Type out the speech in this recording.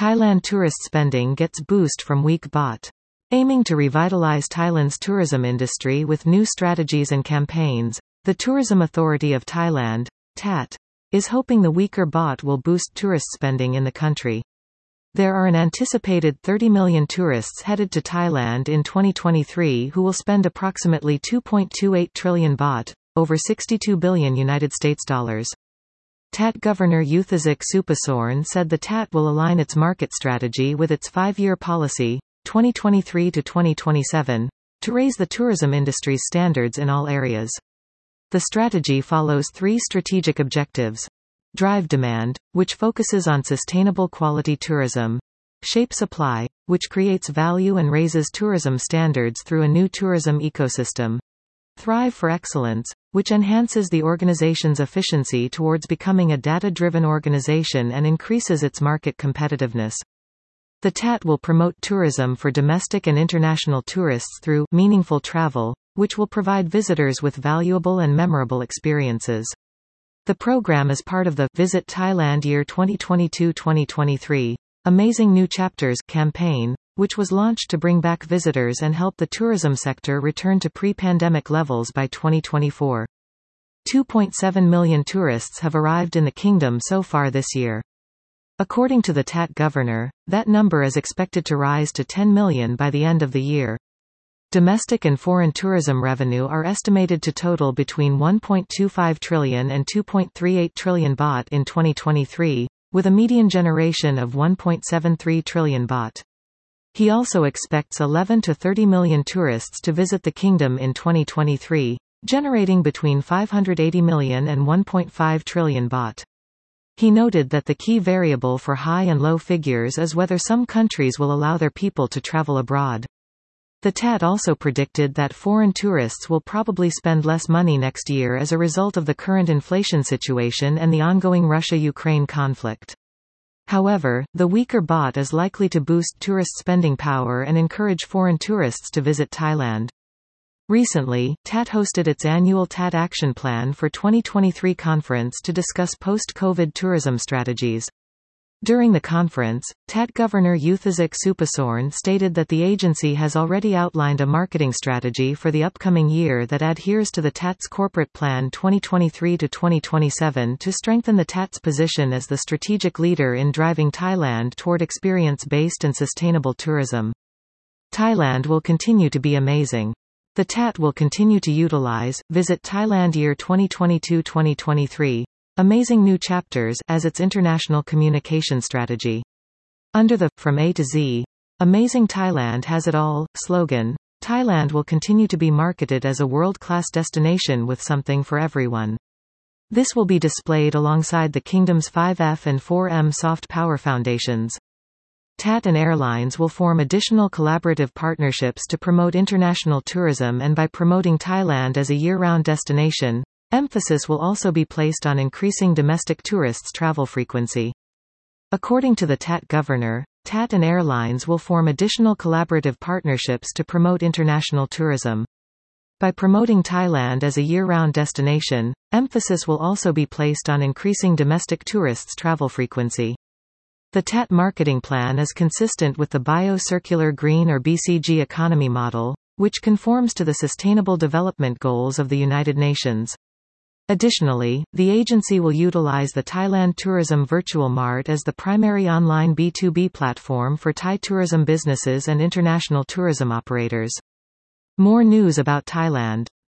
Thailand tourist spending gets boost from weak baht. Aiming to revitalize Thailand's tourism industry with new strategies and campaigns, the Tourism Authority of Thailand, TAT, is hoping the weaker baht will boost tourist spending in the country. There are an anticipated 30 million tourists headed to Thailand in 2023 who will spend approximately 2.28 trillion baht, over 62 billion United States dollars. TAT Governor Yuthasak Supasorn said the TAT will align its market strategy with its five-year policy, 2023 to 2027, to raise the tourism industry's standards in all areas. The strategy follows three strategic objectives. Drive demand, which focuses on sustainable quality tourism. Shape supply, which creates value and raises tourism standards through a new tourism ecosystem. Thrive for excellence, which enhances the organization's efficiency towards becoming a data-driven organization and increases its market competitiveness. The TAT will promote tourism for domestic and international tourists through meaningful travel, which will provide visitors with valuable and memorable experiences. The program is part of the Visit Thailand Year 2022-2023 Amazing New Chapters campaign, which was launched to bring back visitors and help the tourism sector return to pre-pandemic levels by 2024. 2.7 million tourists have arrived in the kingdom so far this year. According to the TAT governor, that number is expected to rise to 10 million by the end of the year. Domestic and foreign tourism revenue are estimated to total between 1.25 trillion and 2.38 trillion baht in 2023, with a median generation of 1.73 trillion baht. He also expects 11 to 30 million tourists to visit the kingdom in 2023, generating between 580 million and 1.5 trillion baht. He noted that the key variable for high and low figures is whether some countries will allow their people to travel abroad. The TAT also predicted that foreign tourists will probably spend less money next year as a result of the current inflation situation and the ongoing Russia-Ukraine conflict. However, the weaker baht is likely to boost tourist spending power and encourage foreign tourists to visit Thailand. Recently, TAT hosted its annual TAT Action Plan for 2023 conference to discuss post-COVID tourism strategies. During the conference, TAT Governor Yuthasak Supasorn stated that the agency has already outlined a marketing strategy for the upcoming year that adheres to the TAT's Corporate Plan 2023-2027 to strengthen the TAT's position as the strategic leader in driving Thailand toward experience-based and sustainable tourism. Thailand will continue to be amazing. The TAT will continue to utilize, visit Thailand year 2022-2023, Amazing New Chapters as its international communication strategy. Under the From A to Z, Amazing Thailand has it all slogan, Thailand will continue to be marketed as a world-class destination with something for everyone. This will be displayed alongside the kingdom's 5F and 4M soft power foundations. TAT and airlines will form additional collaborative partnerships to promote international tourism and by promoting Thailand as a year-round destination, Emphasis will also be placed on increasing domestic tourists' travel frequency. According to the TAT governor, TAT and airlines will form additional collaborative partnerships to promote international tourism. By promoting Thailand as a year-round destination, emphasis will also be placed on increasing domestic tourists' travel frequency. The TAT marketing plan is consistent with the Bio-Circular Green or BCG economy model, which conforms to the Sustainable Development Goals of the United Nations. Additionally, the agency will utilize the Thailand Tourism Virtual Mart as the primary online B2B platform for Thai tourism businesses and international tourism operators. More news about Thailand